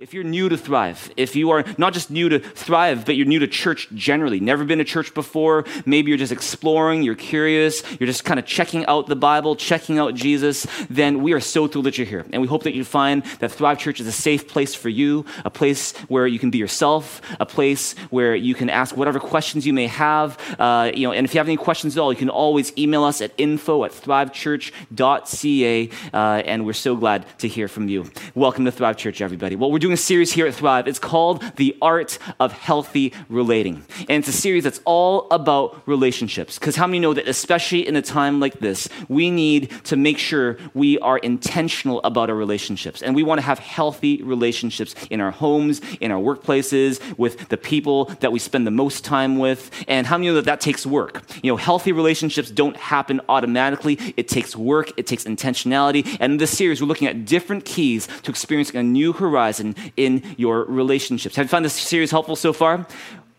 If you're new to Thrive, if you are not just new to Thrive, but you're new to church generally, never been to church before, maybe you're just exploring, you're curious, you're just kind of checking out the Bible, checking out Jesus, then we are so thrilled that you're here. And we hope that you find that Thrive Church is a safe place for you, a place where you can be yourself, a place where you can ask whatever questions you may have. Uh, you know, and if you have any questions at all, you can always email us at info at thrivechurch.ca. Uh, and we're so glad to hear from you. Welcome to Thrive Church, everybody. Well, we're doing a series here at Thrive. It's called The Art of Healthy Relating. And it's a series that's all about relationships. Because how many know that, especially in a time like this, we need to make sure we are intentional about our relationships. And we want to have healthy relationships in our homes, in our workplaces, with the people that we spend the most time with. And how many know that that takes work? You know, healthy relationships don't happen automatically, it takes work, it takes intentionality. And in this series, we're looking at different keys to experiencing a new horizon in your relationships. Have you found this series helpful so far?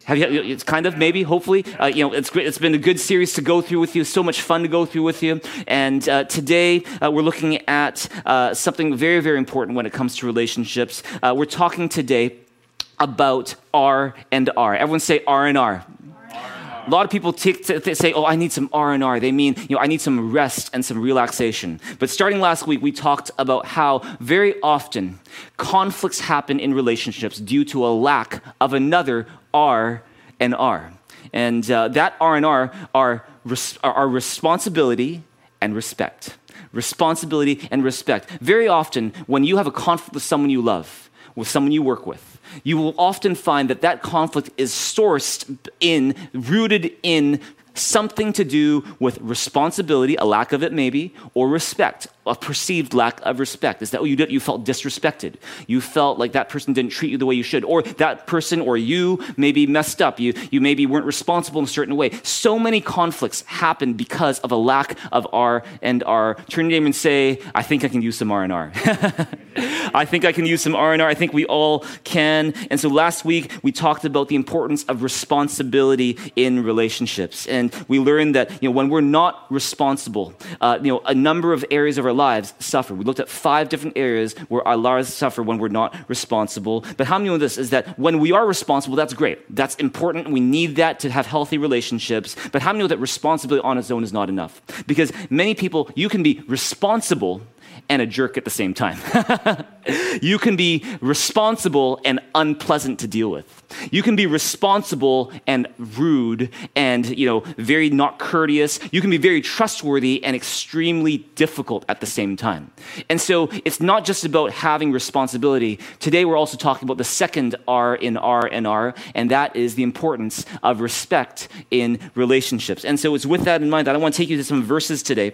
Have you, it's kind of maybe, hopefully. Uh, you know, it's great. It's been a good series to go through with you. So much fun to go through with you. And uh, today uh, we're looking at uh, something very, very important when it comes to relationships. Uh, we're talking today about R and R. Everyone say R and R. A lot of people t- t- say, "Oh, I need some R and R." They mean, you know, I need some rest and some relaxation. But starting last week, we talked about how very often conflicts happen in relationships due to a lack of another R and R, and uh, that R and R are res- are responsibility and respect. Responsibility and respect. Very often, when you have a conflict with someone you love, with someone you work with you will often find that that conflict is sourced in, rooted in something to do with responsibility, a lack of it maybe, or respect, a perceived lack of respect. Is that what you did? You felt disrespected. You felt like that person didn't treat you the way you should, or that person or you maybe messed up. You, you maybe weren't responsible in a certain way. So many conflicts happen because of a lack of R and R. Turn to name and say, I think I can use some R and R. I think I can use some R&R. I think we all can. And so last week we talked about the importance of responsibility in relationships. And we learned that, you know, when we're not responsible, uh, you know, a number of areas of our lives suffer. We looked at five different areas where our lives suffer when we're not responsible. But how many know this is that when we are responsible, that's great. That's important. We need that to have healthy relationships. But how many know that responsibility on its own is not enough? Because many people, you can be responsible and a jerk at the same time. you can be responsible and unpleasant to deal with. You can be responsible and rude and, you know, very not courteous. You can be very trustworthy and extremely difficult at the same time. And so it's not just about having responsibility. Today we're also talking about the second R in R and R, and that is the importance of respect in relationships. And so it's with that in mind that I want to take you to some verses today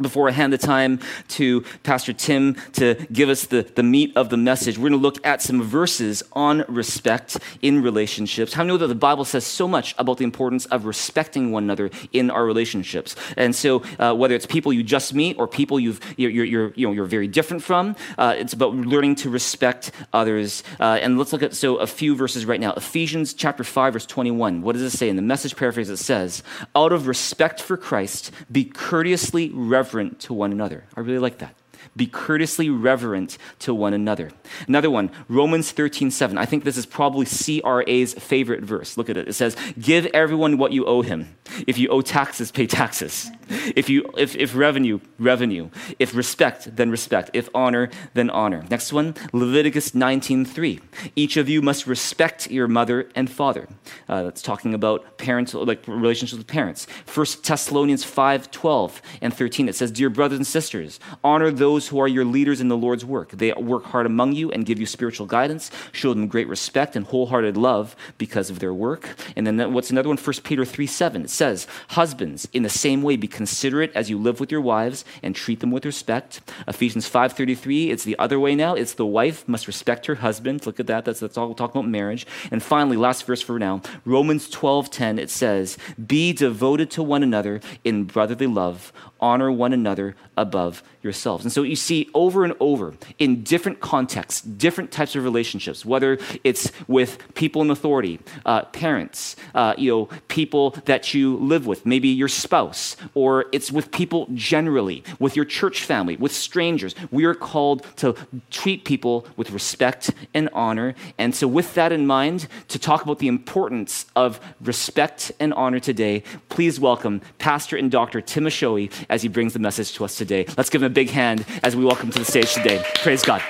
before I hand the time to Pastor Tim to give us the, the meat of the message, we're going to look at some verses on respect in relationships. How many know that the Bible says so much about the importance of respecting one another in our relationships? And so, uh, whether it's people you just meet or people you've, you're, you're, you know, you're very different from, uh, it's about learning to respect others. Uh, and let's look at so a few verses right now. Ephesians chapter 5, verse 21. What does it say? In the message paraphrase, it says, Out of respect for Christ, be courteously reverent reverent to one another. I really like that. Be courteously reverent to one another. Another one, Romans 13, 7. I think this is probably CRA's favorite verse. Look at it. It says, Give everyone what you owe him. If you owe taxes, pay taxes. If, you, if, if revenue, revenue. If respect, then respect. If honor, then honor. Next one, Leviticus 19, 3. Each of you must respect your mother and father. Uh, that's talking about parents, like relationships with parents. First Thessalonians 5, 12 and 13. It says, Dear brothers and sisters, honor those those who are your leaders in the Lord's work. They work hard among you and give you spiritual guidance. Show them great respect and wholehearted love because of their work. And then what's another one? 1 Peter 3 7. It says, Husbands, in the same way, be considerate as you live with your wives and treat them with respect. Ephesians 5.33, it's the other way now. It's the wife must respect her husband. Look at that. That's, that's all we're talking about marriage. And finally, last verse for now, Romans 12.10, it says, Be devoted to one another in brotherly love honor one another above yourselves. And so you see over and over in different contexts, different types of relationships, whether it's with people in authority, uh, parents, uh, you know, people that you live with, maybe your spouse, or it's with people generally, with your church family, with strangers. We are called to treat people with respect and honor. And so, with that in mind, to talk about the importance of respect and honor today, please welcome Pastor and Dr. Tim Ashoey as he brings the message to us today. Let's give him a big hand as we welcome to the stage today. Praise God.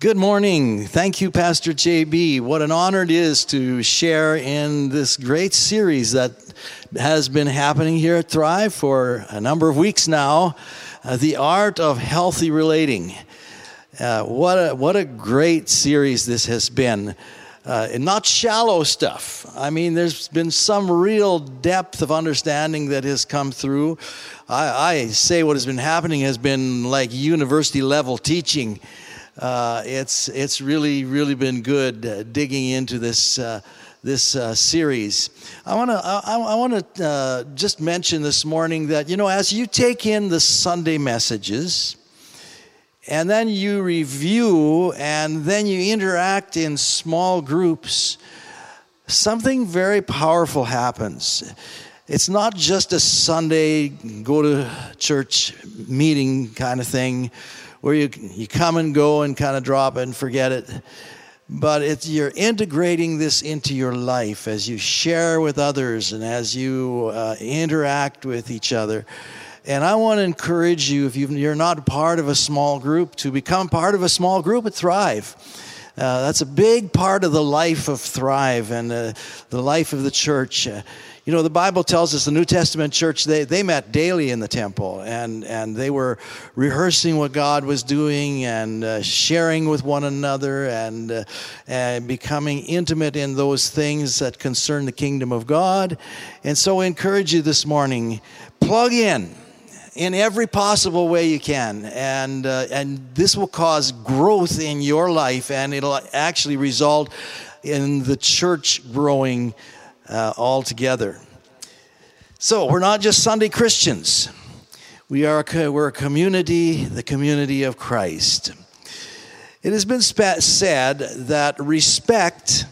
Good morning. Thank you, Pastor JB. What an honor it is to share in this great series that has been happening here at Thrive for a number of weeks now uh, The Art of Healthy Relating. Uh, what, a, what a great series this has been uh, and not shallow stuff. I mean, there's been some real depth of understanding that has come through. I, I say what has been happening has been like university level teaching. Uh, it's it's really really been good uh, digging into this uh, this uh, series. I want to I, I want to uh, just mention this morning that you know as you take in the Sunday messages and then you review and then you interact in small groups, something very powerful happens. It's not just a Sunday go to church meeting kind of thing where you, you come and go and kind of drop it and forget it. But it's, you're integrating this into your life as you share with others and as you uh, interact with each other. And I want to encourage you, if you're not part of a small group, to become part of a small group at Thrive. Uh, that's a big part of the life of Thrive and uh, the life of the church. Uh, you know, the Bible tells us the New Testament church, they, they met daily in the temple and, and they were rehearsing what God was doing and uh, sharing with one another and, uh, and becoming intimate in those things that concern the kingdom of God. And so I encourage you this morning plug in in every possible way you can. And, uh, and this will cause growth in your life, and it'll actually result in the church growing uh, altogether. So, we're not just Sunday Christians, we are a, we're a community, the community of Christ. It has been said that respect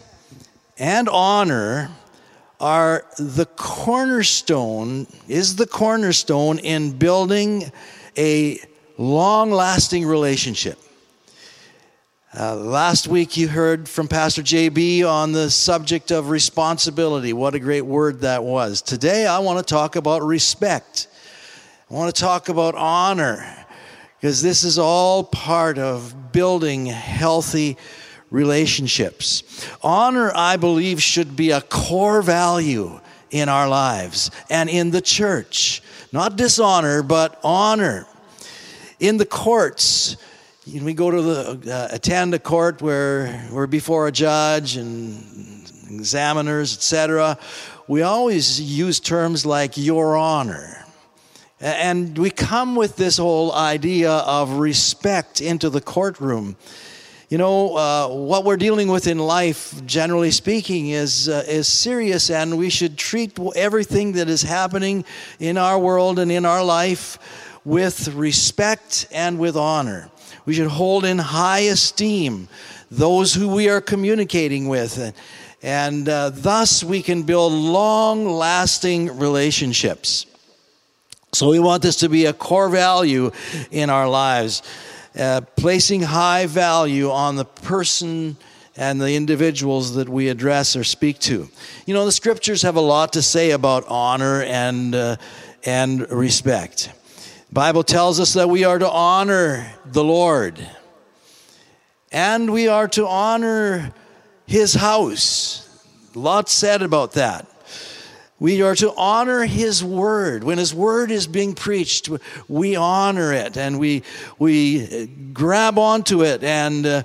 and honor are the cornerstone, is the cornerstone in building a long lasting relationship. Uh, last week, you heard from Pastor JB on the subject of responsibility. What a great word that was. Today, I want to talk about respect. I want to talk about honor, because this is all part of building healthy relationships. Honor, I believe, should be a core value in our lives and in the church. Not dishonor, but honor. In the courts, we go to the uh, attend a court where we're before a judge and examiners, etc. We always use terms like your honor. And we come with this whole idea of respect into the courtroom. You know, uh, what we're dealing with in life, generally speaking, is, uh, is serious, and we should treat everything that is happening in our world and in our life with respect and with honor. We should hold in high esteem those who we are communicating with, and uh, thus we can build long lasting relationships. So, we want this to be a core value in our lives uh, placing high value on the person and the individuals that we address or speak to. You know, the scriptures have a lot to say about honor and, uh, and respect. Bible tells us that we are to honor the Lord and we are to honor his house. Lot said about that. We are to honor His word. When His word is being preached, we honor it and we, we grab onto it and uh,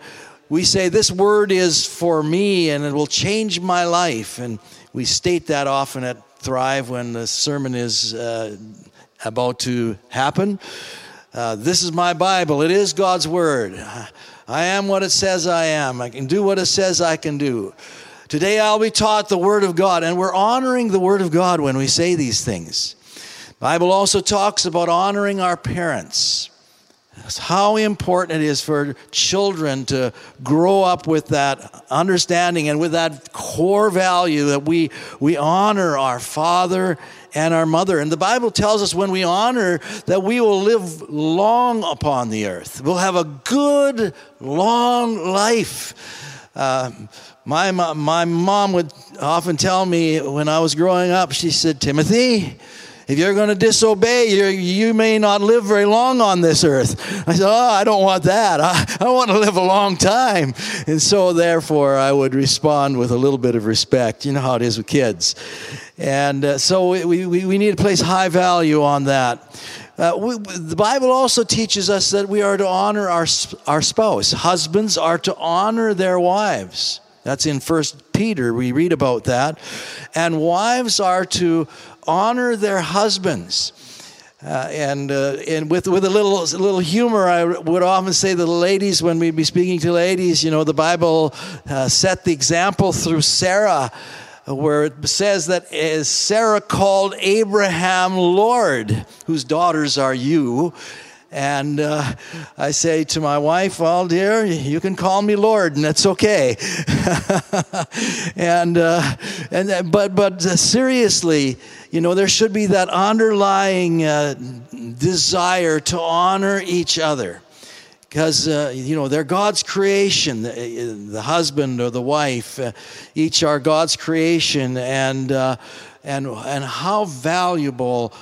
we say, This word is for me and it will change my life. And we state that often at Thrive when the sermon is uh, about to happen. Uh, this is my Bible, it is God's word. I am what it says I am, I can do what it says I can do. Today I'll be taught the Word of God, and we're honoring the Word of God when we say these things. Bible also talks about honoring our parents. How important it is for children to grow up with that understanding and with that core value that we, we honor our father and our mother. And the Bible tells us when we honor that we will live long upon the earth. We'll have a good, long life. Uh, my, my mom would often tell me when I was growing up, she said, Timothy, if you're going to disobey, you may not live very long on this earth. I said, Oh, I don't want that. I, I want to live a long time. And so, therefore, I would respond with a little bit of respect. You know how it is with kids. And uh, so, we, we, we need to place high value on that. Uh, we, the Bible also teaches us that we are to honor our, our spouse. Husbands are to honor their wives. That's in First Peter. We read about that. And wives are to honor their husbands. Uh, and uh, and with with a little little humor, I would often say to the ladies when we'd be speaking to ladies, you know, the Bible uh, set the example through Sarah, where it says that as Sarah called Abraham Lord, whose daughters are you, and uh, I say to my wife, Well, dear, you can call me Lord, and that's okay. and, uh, and, but, but uh, seriously, you know, there should be that underlying uh, desire to honor each other. Because, uh, you know, they're God's creation, the, uh, the husband or the wife, each are God's creation, and, and, and how valuable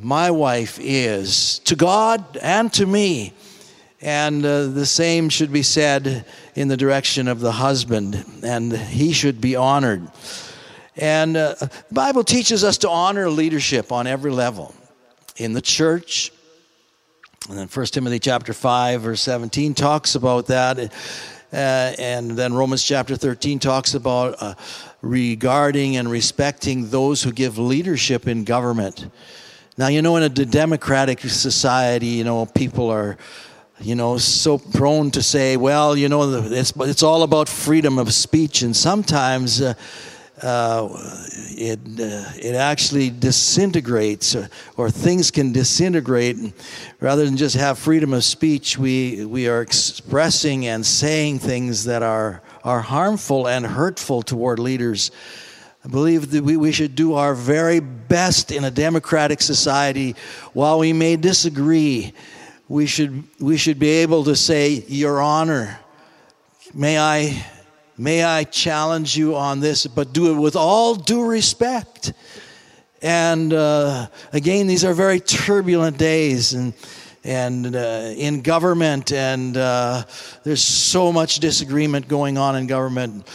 my wife is to God and to me. And uh, the same should be said in the direction of the husband, and he should be honored. And uh, the Bible teaches us to honor leadership on every level in the church. And then 1 Timothy chapter 5, verse 17 talks about that. Uh, and then Romans chapter 13 talks about uh, regarding and respecting those who give leadership in government. Now, you know, in a democratic society, you know, people are, you know, so prone to say, well, you know, it's, it's all about freedom of speech. And sometimes uh, uh, it, uh, it actually disintegrates, or, or, things can disintegrate. Rather than just have freedom of speech, we, we are expressing and saying things that are, are harmful and hurtful toward leaders. I believe that we, we should do our very best in a democratic society. While we may disagree, we should, we should be able to say, Your Honor, may I, may I challenge you on this, but do it with all due respect. And uh, again, these are very turbulent days. And and uh, in government, and uh, there's so much disagreement going on in government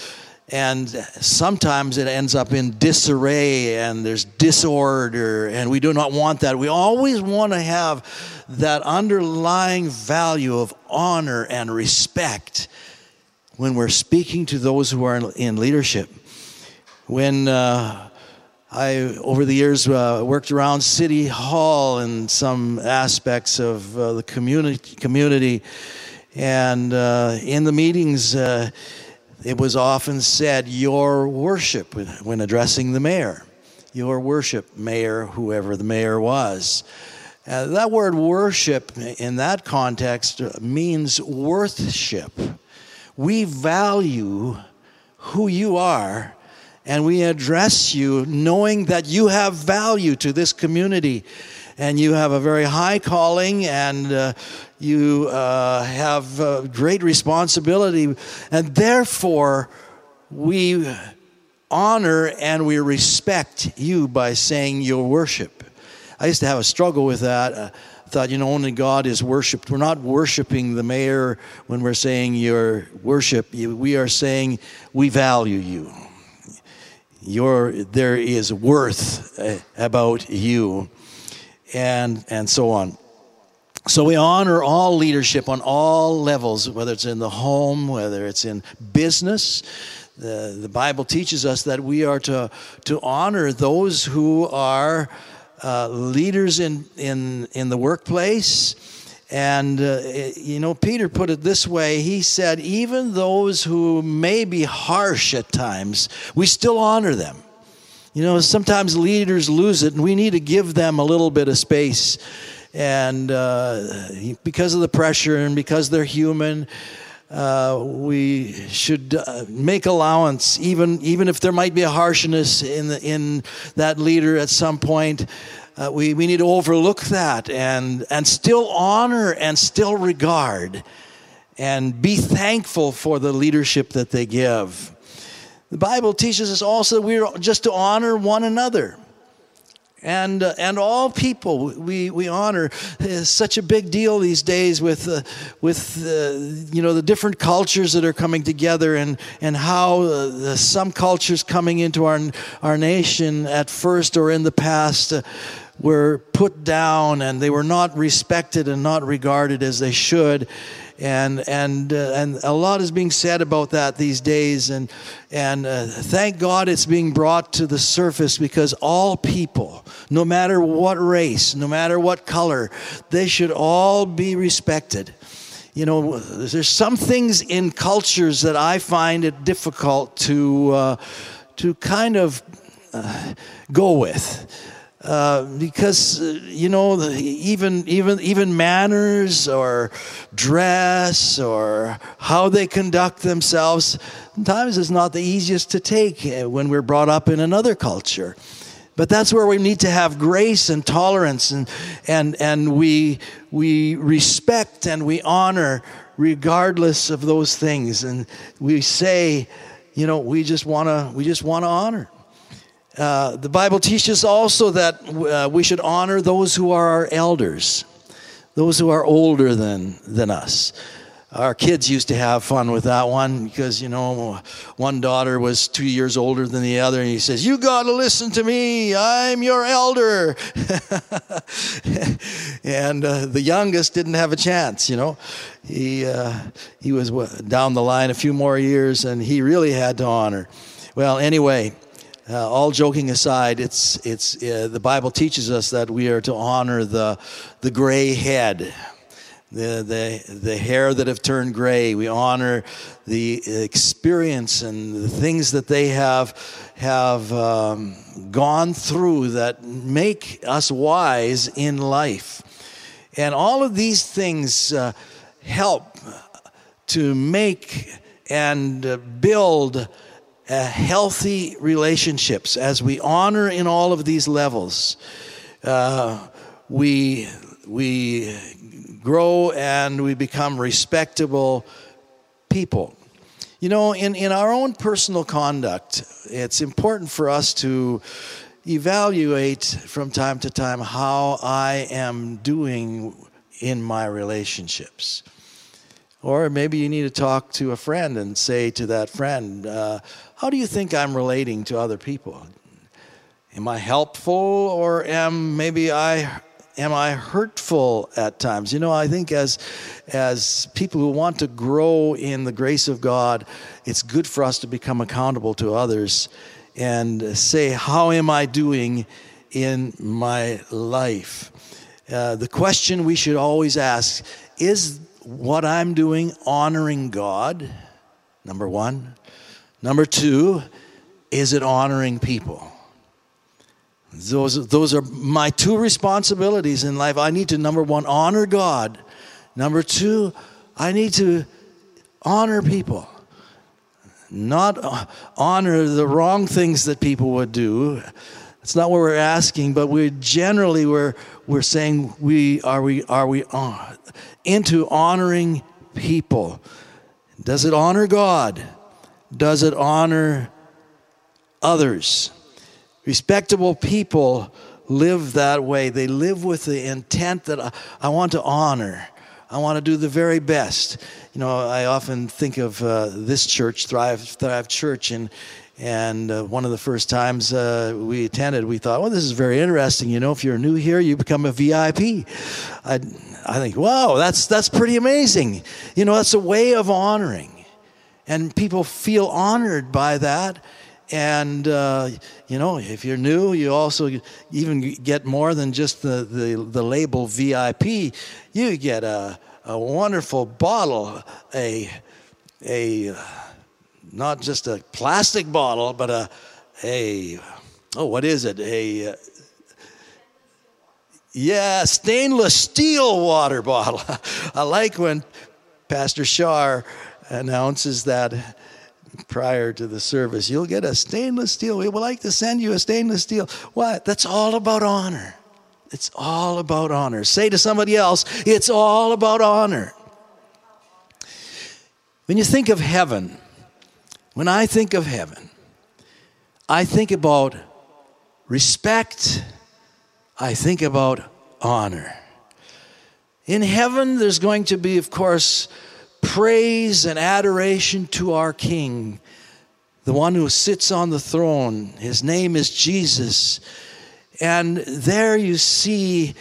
and sometimes it ends up in disarray and there's disorder and we do not want that we always want to have that underlying value of honor and respect when we're speaking to those who are in leadership when uh, I, over the years, uh, worked around City Hall and some aspects of uh, the community, community, and uh, in the meetings, uh, it was often said, Your worship, when addressing the mayor. Your worship, mayor, whoever the mayor was. Uh, that word worship in that context means worthship. We value who you are and we address you knowing that you have value to this community and you have a very high calling and uh, you uh, have uh, great responsibility, and therefore we honor and we respect you by saying your worship. I used to have a struggle with that. Thought, you know, only God is worshiped. We're not worshiping the mayor when we're saying your worship. We are saying we value you. Your, there is worth uh, about you, and, and so on. So we honor all leadership on all levels, whether it's in the home, whether it's in business. The, the Bible teaches us that we are to, to honor those who are uh, leaders in, in, in the workplace And, uh, you know, Peter put it this way He said, even those who may be harsh at times, we still honor them. You know, sometimes leaders lose it, and we need to give them a little bit of space. And uh, because of the pressure and because they're human, uh, we should uh, make allowance, even even if there might be a harshness in the, in that leader at some point. Uh, we, we need to overlook that and, and still honor and still regard and be thankful for the leadership that they give. The Bible teaches us also that we're just to honor one another. And, uh, and all people we, we honor is such a big deal these days with, uh, with uh, you know, the different cultures that are coming together and, and how uh, some cultures coming into our, our nation at first or in the past uh, were put down and they were not respected and not regarded as they should and and uh, and a lot is being said about that these days. And and uh, thank God it's being brought to the surface because all people no matter what race no matter what color they should all be respected. You know there's some things in cultures that I find it difficult to uh, to kind of uh, go with uh, because uh, you know even even even manners or dress or how they conduct themselves sometimes is not the easiest to take uh, when we're brought up in another culture. But that's where we need to have grace and tolerance and and and we we respect and we honor regardless of those things. And we say you know we just want to we just want to honor uh, the Bible teaches also that uh, we should honor those who are our elders, those who are older than, than us. Our kids used to have fun with that one because, you know, one daughter was two years older than the other, and he says, You got to listen to me, I'm your elder. and uh, the youngest didn't have a chance, you know. He, uh, he was down the line a few more years, and he really had to honor. Well, anyway, uh, all joking aside, it's, it's, uh, the Bible teaches us that we are to honor the, the gray head, the, the, the hair that have turned gray. We honor the experience and the things that they have, have um, gone through that make us wise in life. And all of these things uh, help to make and uh, build uh, healthy relationships as we honor in all of these levels. Uh, we we grow and we become respectable people. You know, in, in our own personal conduct, it's important for us to evaluate from time to time how I am doing in my relationships. Or maybe you need to talk to a friend and say to that friend, uh, How do you think I'm relating to other people? Am I helpful or am maybe I am I hurtful at times? You know, I think as as people who want to grow in the grace of God, it's good for us to become accountable to others and say, How am I doing in my life? Uh, the question we should always ask is what I'm doing honoring God? Number one. Number two, is it honoring people? Those, those are my two responsibilities in life. I need to, number one, honor God. Number two, I need to honor people. Not honor the wrong things that people would do. It's not what we're asking, but we generally we're, we're saying we are we are we uh, into honoring people. Does it honor God? Does it honor others? Respectable people live that way. They live with the intent that I, I want to honor. I want to do the very best. You know, I often think of uh, this church, Thrive, Thrive Church, and and uh, one of the first times uh, we attended, we thought, well, this is very interesting. You know, if you're new here, you become a VIP. I, I think, wow, that's, that's pretty amazing. You know, that's a way of honoring. And people feel honored by that. And, uh, you know, if you're new, you also even get more than just the, the, the label VIP. You get a, a wonderful bottle, a, a, not just a plastic bottle, but a, a, oh, what is it? A, uh, yeah, stainless steel water bottle. I like when Pastor Shar announces that prior to the service. You'll get a stainless steel. We would like to send you a stainless steel. What? That's all about honor. It's all about honor. Say to somebody else, it's all about honor. When you think of heaven, when I think of heaven, I think about respect, I think about honor. In heaven, there's going to be, of course, praise and adoration to our King, the one who sits on the throne. His name is Jesus. And there you see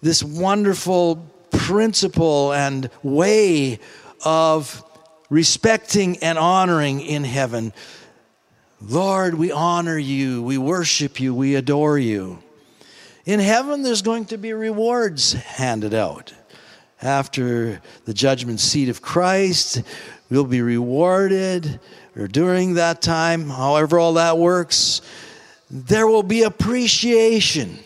this wonderful principle and way of respecting and honoring in heaven. Lord, we honor you, we worship you, we adore you. In heaven, there's going to be rewards handed out after the judgment seat of Christ. We'll be rewarded, or during that time, however, all that works, there will be appreciation.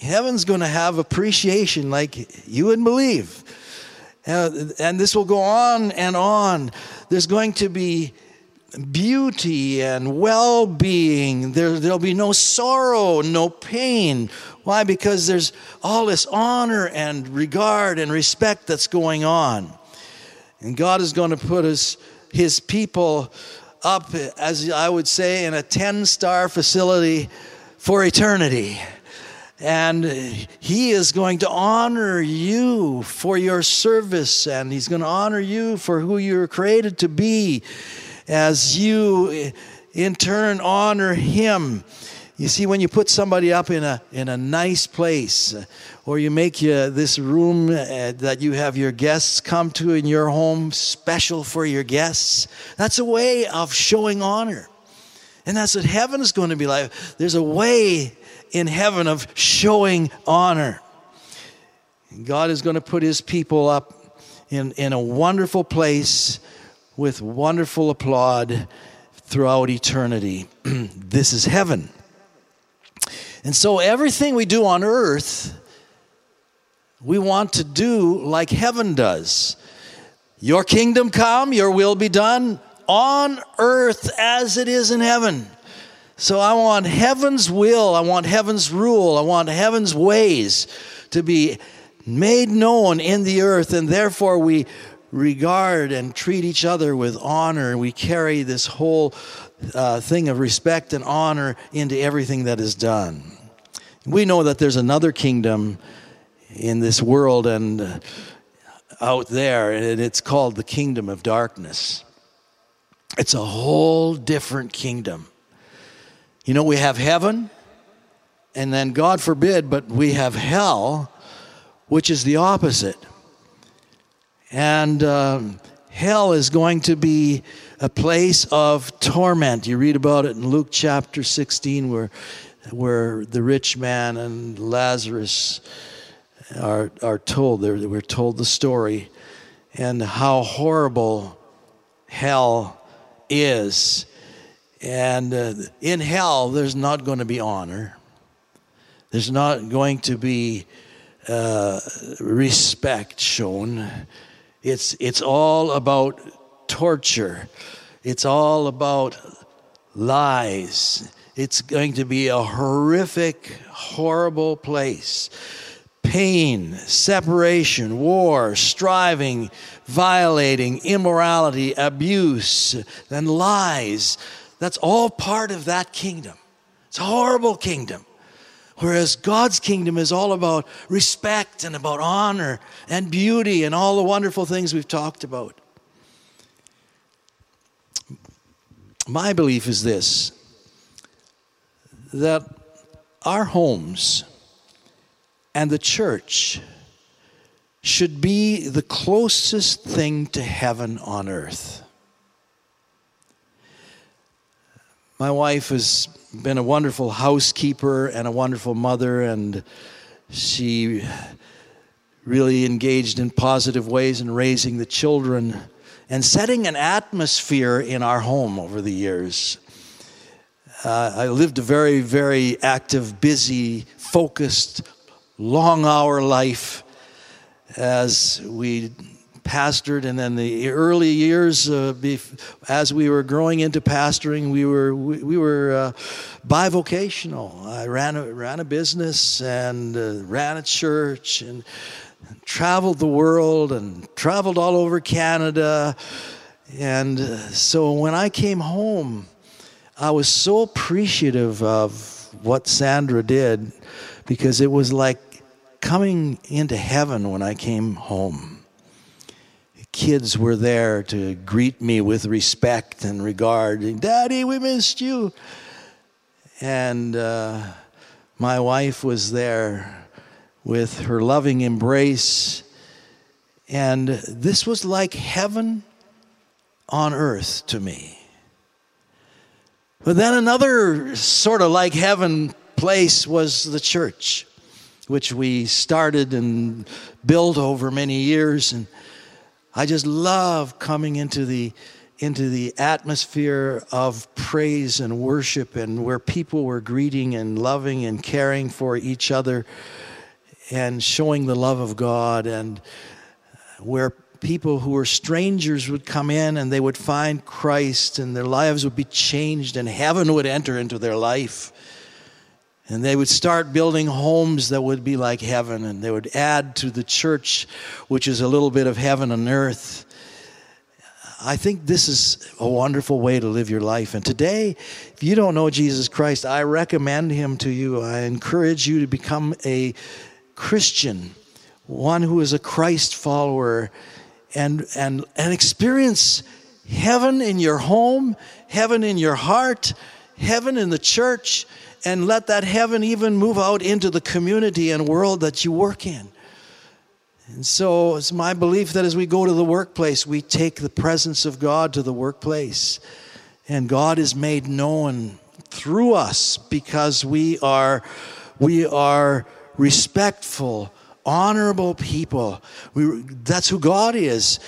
Heaven's going to have appreciation like you wouldn't believe. Uh, and this will go on and on. There's going to be beauty and well being. There, there'll be no sorrow, no pain. Why? Because there's all this honor and regard and respect that's going on. And God is going to put his, his people up, as I would say, in a 10 star facility for eternity. And he is going to honor you for your service, and he's going to honor you for who you're created to be as you in turn honor him. You see, when you put somebody up in a, in a nice place, or you make uh, this room uh, that you have your guests come to in your home special for your guests, that's a way of showing honor. And that's what heaven is going to be like. There's a way in heaven of showing honor. God is going to put his people up in, in a wonderful place with wonderful applaud throughout eternity. this is heaven. And so everything we do on earth, we want to do like heaven does. Your kingdom come, your will be done on earth as it is in heaven. So I want heaven's will, I want heaven's rule, I want heaven's ways to be made known in the earth, and therefore we regard and treat each other with honor. We carry this whole uh, thing of respect and honor into everything that is done. We know that there's another kingdom in this world and uh, out there, and it's called the kingdom of darkness. It's a whole different kingdom. You know, we have heaven, and then, God forbid, but we have hell, which is the opposite. And um, hell is going to be a place of torment. You read about it in Luke chapter 16, where, where the rich man and Lazarus are, are told, They're, we're told the story, and how horrible hell is. And uh, in hell, there's not going to be honor. There's not going to be uh, respect shown. It's, it's all about torture. It's all about lies. It's going to be a horrific, horrible place. Pain, separation, war, striving, violating, immorality, abuse, and lies. That's all part of that kingdom. It's a horrible kingdom. Whereas God's kingdom is all about respect and about honor and beauty and all the wonderful things we've talked about. My belief is this that our homes and the church should be the closest thing to heaven on earth. My wife has been a wonderful housekeeper and a wonderful mother, and she really engaged in positive ways in raising the children and setting an atmosphere in our home over the years. Uh, I lived a very, very active, busy, focused, long hour life as we pastored and then the early years uh, as we were growing into pastoring we were we, we were uh, bivocational. I ran a, ran a business and uh, ran a church and traveled the world and traveled all over canada. And uh, so when i came home i was so appreciative of what sandra did because it was like coming into heaven when i came home kids were there to greet me with respect and regard. Daddy, we missed you. And uh, my wife was there with her loving embrace. And this was like heaven on earth to me. But then another sort of like heaven place was the church, which we started and built over many years. And I just love coming into the into the atmosphere of praise and worship and where people were greeting and loving and caring for each other and showing the love of God and where people who were strangers would come in and they would find Christ and their lives would be changed and heaven would enter into their life. And they would start building homes that would be like heaven, and they would add to the church, which is a little bit of heaven on earth. I think this is a wonderful way to live your life. And today, if you don't know Jesus Christ, I recommend him to you. I encourage you to become a Christian, one who is a Christ follower, and, and, and experience heaven in your home, heaven in your heart, heaven in the church and let that heaven even move out into the community and world that you work in. And so it's my belief that as we go to the workplace, we take the presence of God to the workplace. And God is made known through us because we are, we are respectful, honorable people. We, that's who God is.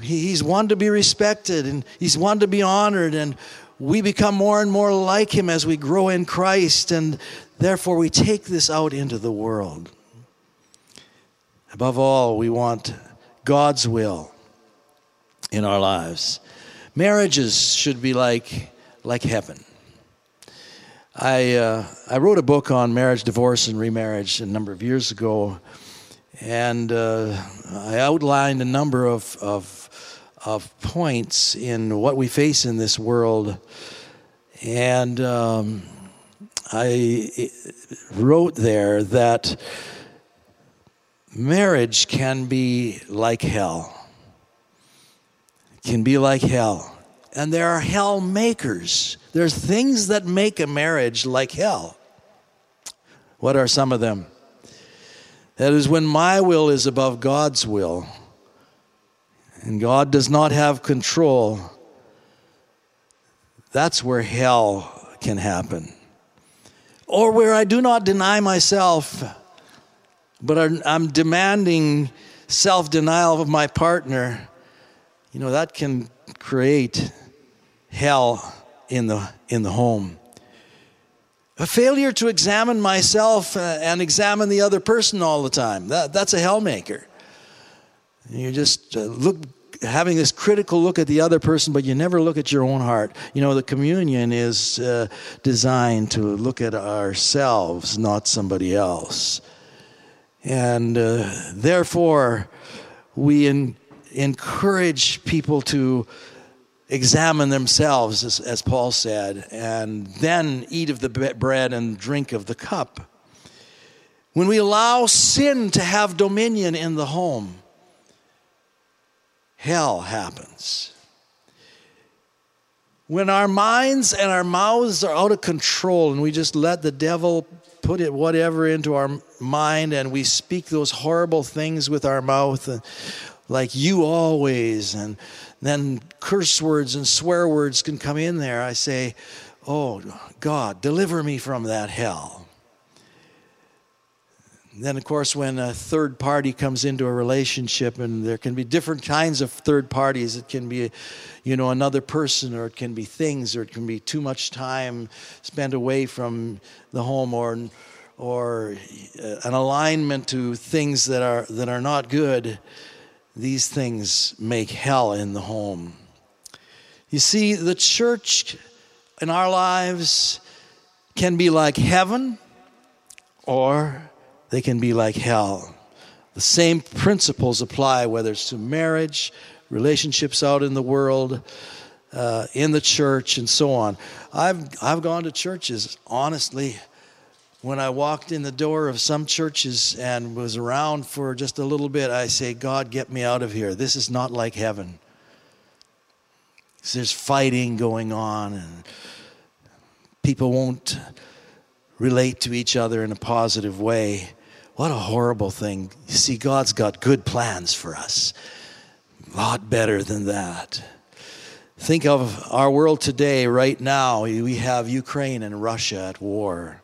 He's one to be respected and he's one to be honored. And we become more and more like him as we grow in Christ, and therefore we take this out into the world. Above all, we want God's will in our lives. Marriages should be like, like heaven. I, uh, I wrote a book on marriage, divorce, and remarriage a number of years ago, and uh, I outlined a number of, of of points in what we face in this world. And um, I wrote there that marriage can be like hell. It can be like hell. And there are hell makers. There's things that make a marriage like hell. What are some of them? That is when my will is above God's will and God does not have control, that's where hell can happen. Or where I do not deny myself, but I'm demanding self denial of my partner, you know, that can create hell in the, in the home. A failure to examine myself uh, and examine the other person all the time, that, that's a hellmaker. And you just uh, look, having this critical look at the other person, but you never look at your own heart. You know, the communion is uh, designed to look at ourselves, not somebody else. And uh, therefore, we in, encourage people to examine themselves, as, as Paul said, and then eat of the bread and drink of the cup. When we allow sin to have dominion in the home, hell happens. When our minds and our mouths are out of control and we just let the devil put it whatever into our mind and we speak those horrible things with our mouth uh, like you always and then curse words and swear words can come in there i say Oh, God, deliver me from that hell. Then, of course, when a third party comes into a relationship, and there can be different kinds of third parties. It can be, you know, another person, or it can be things, or it can be too much time spent away from the home, or or uh, an alignment to things that are that are not good. These things make hell in the home. You see, the church in our lives can be like heaven, or they can be like hell. The same principles apply whether it's to marriage, relationships out in the world, uh, in the church, and so on. I've, I've gone to churches, honestly, when I walked in the door of some churches and was around for just a little bit, I say, God, get me out of here. This is not like heaven. There's fighting going on, and people won't relate to each other in a positive way. What a horrible thing. You see, God's got good plans for us, a lot better than that. Think of our world today, right now. We have Ukraine and Russia at war.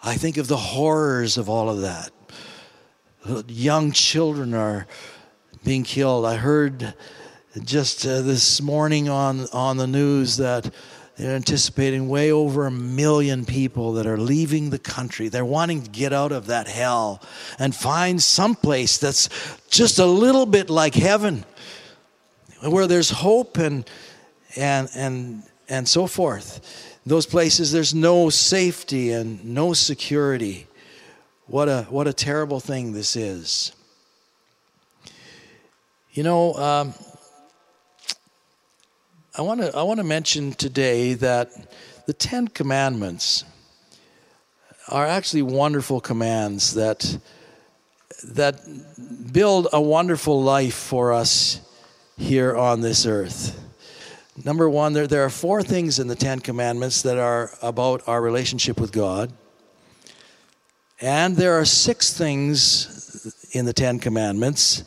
I think of the horrors of all of that. Young children are being killed. I heard just uh, this morning on, on the news that they're anticipating way over a million people that are leaving the country. They're wanting to get out of that hell and find some place that's just a little bit like heaven, where there's hope and and and and so forth. Those places there's no safety and no security. What a what a terrible thing this is. You know. Um, I want to I want to mention today that the Ten Commandments are actually wonderful commands that that build a wonderful life for us here on this earth. Number one, there, there are four things in the Ten Commandments that are about our relationship with God. And there are six things in the Ten Commandments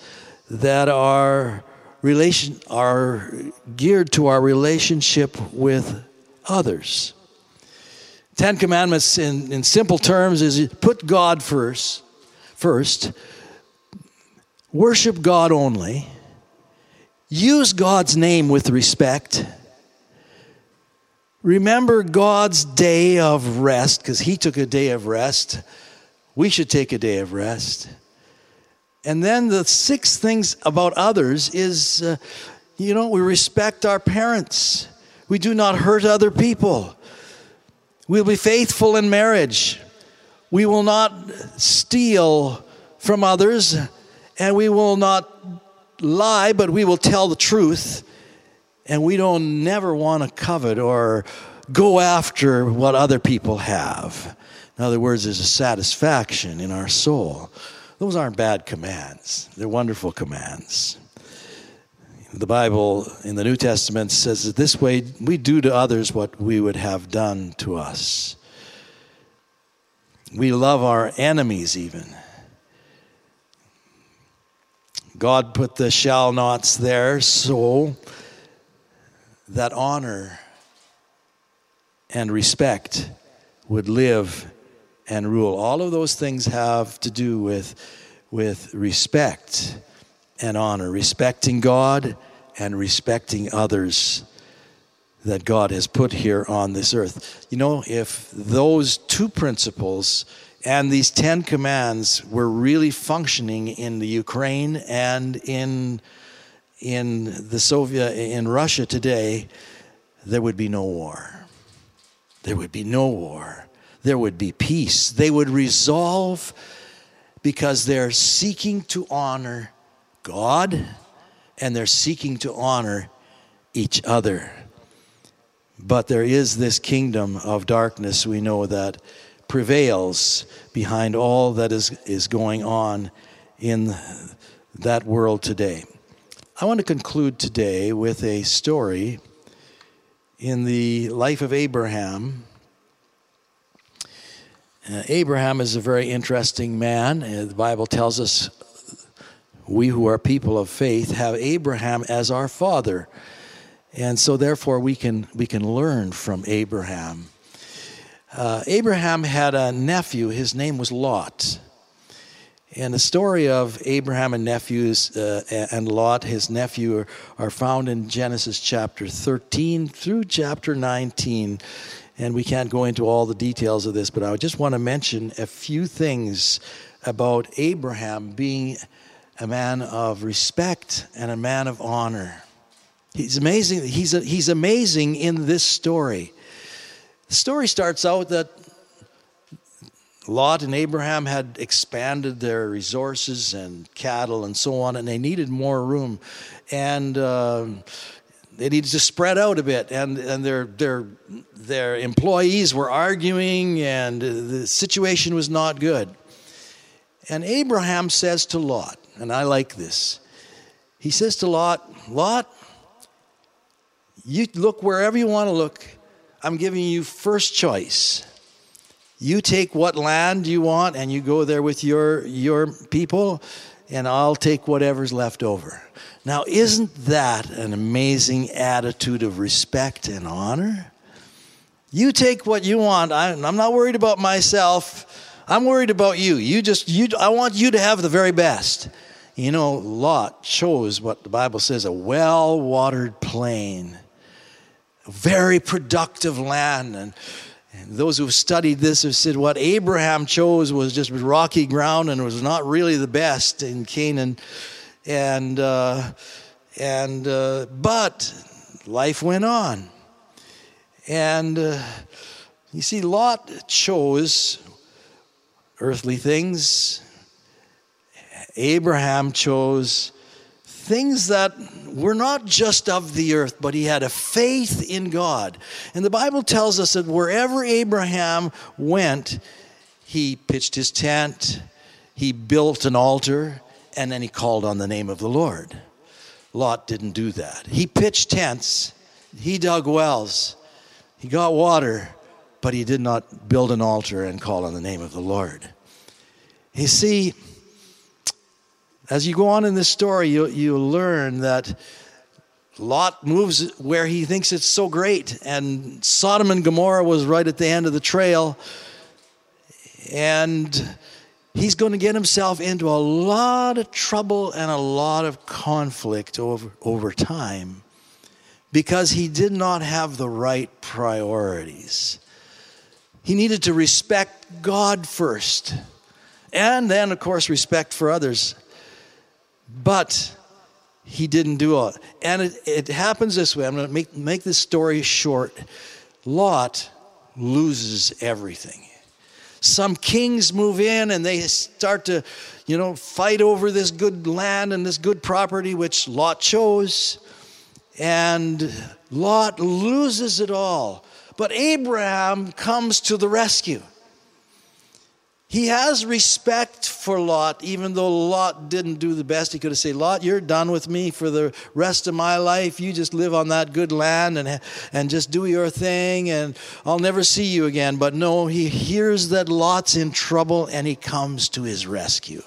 that are relation are geared to our relationship with others. Ten Commandments in, in simple terms is put God first, first, worship God only, use God's name with respect, remember God's day of rest, because He took a day of rest. We should take a day of rest. And then the six things about others is, uh, you know, we respect our parents. We do not hurt other people. We'll be faithful in marriage. We will not steal from others, and we will not lie, but we will tell the truth. And we don't never want to covet or go after what other people have. In other words, there's a satisfaction in our soul. Those aren't bad commands, they're wonderful commands. The Bible in the New Testament says that this way we do to others what we would have done to us. We love our enemies, even. God put the shall nots there so that honor and respect would live and rule. All of those things have to do with, with respect and honor, respecting God and respecting others that God has put here on this earth. You know, if those two principles and these 10 commands were really functioning in the Ukraine and in in the Soviet in Russia today, there would be no war. There would be no war there would be peace. They would resolve because they're seeking to honor God and they're seeking to honor each other. But there is this kingdom of darkness, we know that prevails behind all that is, is going on in that world today. I want to conclude today with a story in the life of Abraham uh, Abraham is a very interesting man. Uh, the Bible tells us we who are people of faith have Abraham as our father. And so, therefore, we can, we can learn from Abraham. Uh, Abraham had a nephew, his name was Lot. And the story of Abraham and nephews uh, and Lot, his nephew, are, are found in Genesis chapter 13 through chapter 19. And we can't go into all the details of this, but I just want to mention a few things about Abraham being a man of respect and a man of honor. He's amazing. He's, a, he's amazing in this story. The story starts out that Lot and Abraham had expanded their resources and cattle and so on, and they needed more room. And uh, they needed to spread out a bit, and, and their, their, their employees were arguing, and the situation was not good. And Abraham says to Lot, and I like this. He says to Lot, Lot, you look wherever you want to look. I'm giving you first choice. You take what land you want and you go there with your, your people, and I'll take whatever's left over. Now, isn't that an amazing attitude of respect and honor? You take what you want. I'm not worried about myself. I'm worried about you. You just you I want you to have the very best. You know, Lot chose what the Bible says a well-watered plain, a very productive land and and those who've studied this have said what Abraham chose was just rocky ground and was not really the best in Canaan. And, uh, and uh, but life went on. And uh, you see, Lot chose earthly things, Abraham chose things that were not just of the earth, but he had a faith in God. And the Bible tells us that wherever Abraham went, he pitched his tent, he built an altar, and then he called on the name of the Lord. Lot didn't do that. He pitched tents, he dug wells, he got water, but he did not build an altar and call on the name of the Lord. You see, as you go on in this story, you, you learn that Lot moves where he thinks it's so great, and Sodom and Gomorrah was right at the end of the trail. And he's going to get himself into a lot of trouble and a lot of conflict over, over time because he did not have the right priorities. He needed to respect God first, and then, of course, respect for others but he didn't do it. And it, it happens this way. I'm going to make, make this story short. Lot loses everything. Some kings move in and they start to, you know, fight over this good land and this good property which Lot chose. And Lot loses it all. But Abraham comes to the rescue. He has respect for Lot, even though Lot didn't do the best. He could have said, Lot, you're done with me for the rest of my life. You just live on that good land and, and just do your thing, and I'll never see you again. But no, he hears that Lot's in trouble and he comes to his rescue.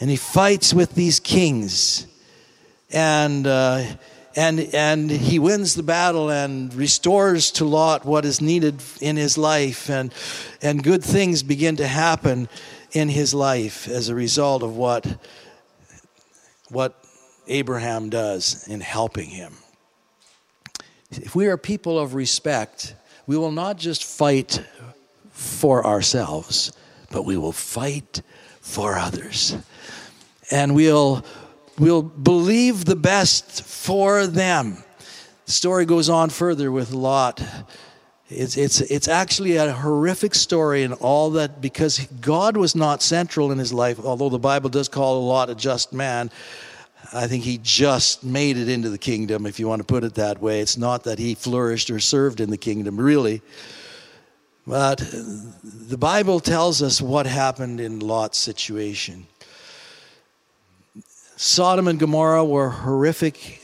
And he fights with these kings. And. Uh, and, and he wins the battle and restores to Lot what is needed in his life, and, and good things begin to happen in his life as a result of what, what Abraham does in helping him. If we are people of respect, we will not just fight for ourselves, but we will fight for others. And we'll will believe the best for them. The story goes on further with Lot. It's, it's, it's actually a horrific story and all that because God was not central in his life, although the Bible does call Lot a just man. I think he just made it into the kingdom, if you want to put it that way. It's not that he flourished or served in the kingdom, really. But the Bible tells us what happened in Lot's situation. Sodom and Gomorrah were horrific,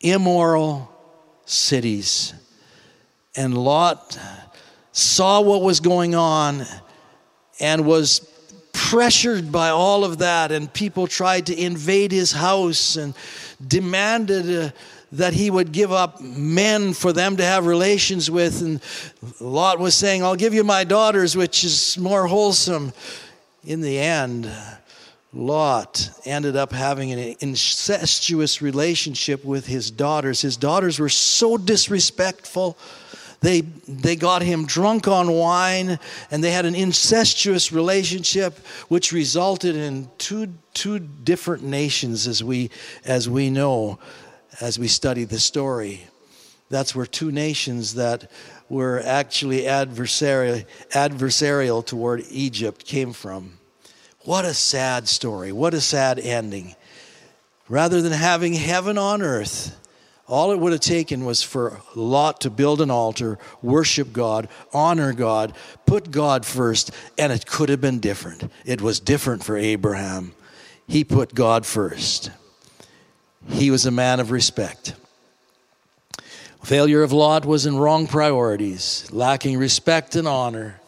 immoral cities. And Lot saw what was going on and was pressured by all of that. And people tried to invade his house and demanded uh, that he would give up men for them to have relations with. And Lot was saying, I'll give you my daughters, which is more wholesome. In the end, Lot ended up having an incestuous relationship with his daughters. His daughters were so disrespectful. They, they got him drunk on wine and they had an incestuous relationship, which resulted in two, two different nations, as we, as we know as we study the story. That's where two nations that were actually adversarial, adversarial toward Egypt came from. What a sad story. What a sad ending. Rather than having heaven on earth, all it would have taken was for Lot to build an altar, worship God, honor God, put God first, and it could have been different. It was different for Abraham. He put God first. He was a man of respect. Failure of Lot was in wrong priorities, lacking respect and honor.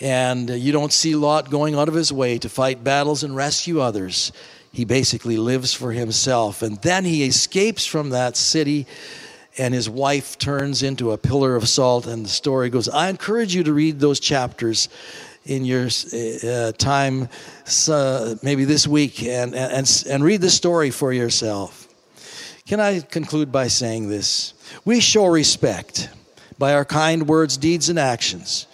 And you don't see Lot going out of his way to fight battles and rescue others. He basically lives for himself. And then he escapes from that city, and his wife turns into a pillar of salt. And the story goes I encourage you to read those chapters in your uh, time, uh, maybe this week, and, and, and read the story for yourself. Can I conclude by saying this? We show respect by our kind words, deeds, and actions.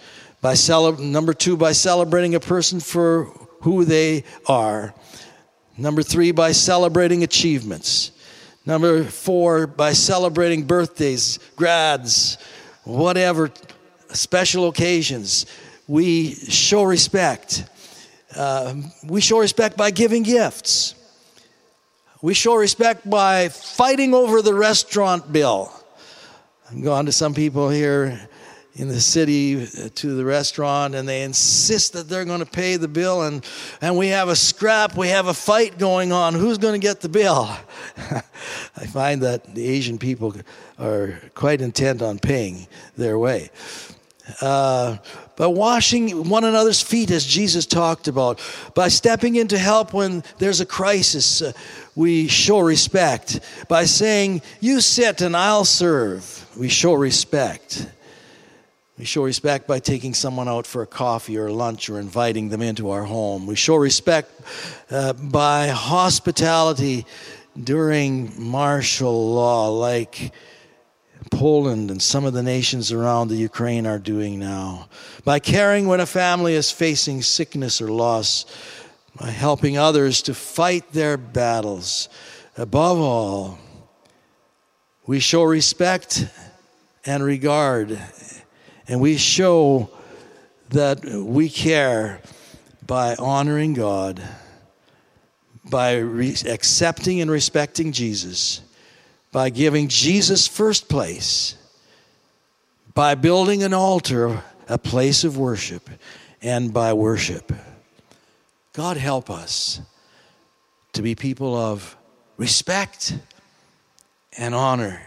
By cele- number two, by celebrating a person for who they are. Number three, by celebrating achievements. Number four, by celebrating birthdays, grads, whatever, special occasions we show respect. Uh, we show respect by giving gifts. We show respect by fighting over the restaurant bill. I'm going to some people here in the city uh, to the restaurant and they insist that they're going to pay the bill and, and we have a scrap we have a fight going on who's going to get the bill i find that the asian people are quite intent on paying their way uh, by washing one another's feet, as Jesus talked about, by stepping in to help when there's a crisis, uh, we show respect. By saying, You sit and I'll serve, we show respect. We show respect by taking someone out for a coffee or lunch or inviting them into our home. We show respect uh, by hospitality during martial law, like Poland and some of the nations around the Ukraine are doing now. By caring when a family is facing sickness or loss, by helping others to fight their battles. Above all, we show respect and regard, and we show that we care by honoring God, by re- accepting and respecting Jesus by giving Jesus first place, by building an altar, a place of worship, and by worship. God help us to be people of respect and honor,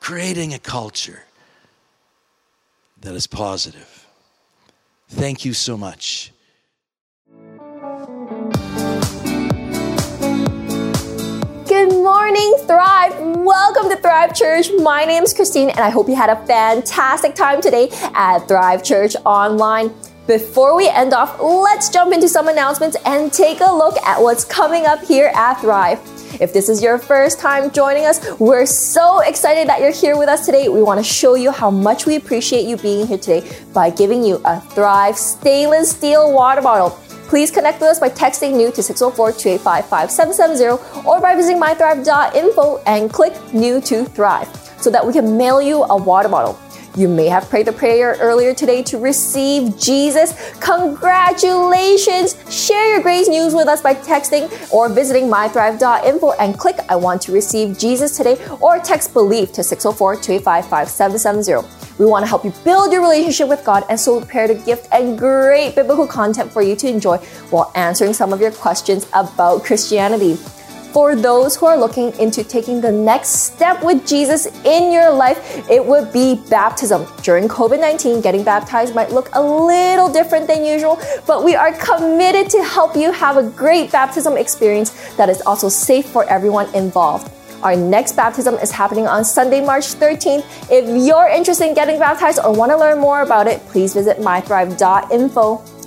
creating a culture that is positive. Thank you so much. Good morning, Thrive. Welcome to Thrive Church. My name is Christine, and I hope you had a fantastic time today at Thrive Church Online. Before we end off, let's jump into some announcements and take a look at what's coming up here at Thrive. If this is your first time joining us, we're so excited that you're here with us today. We want to show you how much we appreciate you being here today by giving you a Thrive stainless steel water bottle. Please connect with us by texting new to 604-285-5770 or by visiting mythrive.info and click new to thrive so that we can mail you a water bottle. You may have prayed the prayer earlier today to receive Jesus. Congratulations! Share your great news with us by texting or visiting mythrive.info and click I want to receive Jesus today or text believe to 604 285 5770. We want to help you build your relationship with God and so prepare a gift and great biblical content for you to enjoy while answering some of your questions about Christianity. For those who are looking into taking the next step with Jesus in your life, it would be baptism. During COVID 19, getting baptized might look a little different than usual, but we are committed to help you have a great baptism experience that is also safe for everyone involved. Our next baptism is happening on Sunday, March 13th. If you're interested in getting baptized or want to learn more about it, please visit mythrive.info.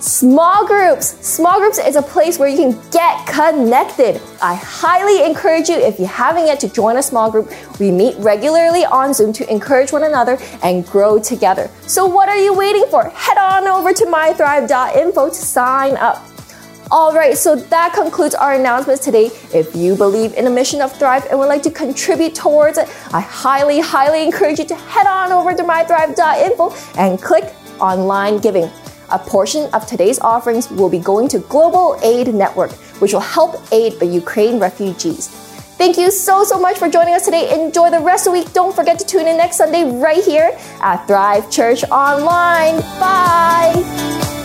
Small groups. Small groups is a place where you can get connected. I highly encourage you, if you haven't yet, to join a small group. We meet regularly on Zoom to encourage one another and grow together. So, what are you waiting for? Head on over to mythrive.info to sign up. All right, so that concludes our announcements today. If you believe in the mission of Thrive and would like to contribute towards it, I highly, highly encourage you to head on over to mythrive.info and click online giving. A portion of today's offerings will be going to Global Aid Network, which will help aid the Ukraine refugees. Thank you so, so much for joining us today. Enjoy the rest of the week. Don't forget to tune in next Sunday right here at Thrive Church Online. Bye.